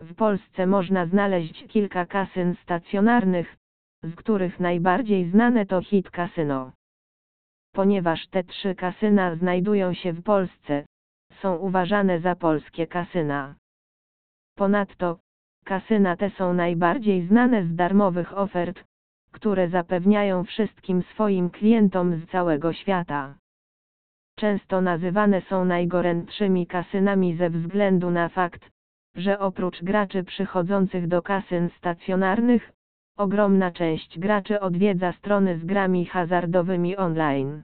W Polsce można znaleźć kilka kasyn stacjonarnych, z których najbardziej znane to Hit Casino. Ponieważ te trzy kasyna znajdują się w Polsce, są uważane za polskie kasyna. Ponadto, kasyna te są najbardziej znane z darmowych ofert, które zapewniają wszystkim swoim klientom z całego świata. Często nazywane są najgorętszymi kasynami ze względu na fakt, że oprócz graczy przychodzących do kasyn stacjonarnych, ogromna część graczy odwiedza strony z grami hazardowymi online.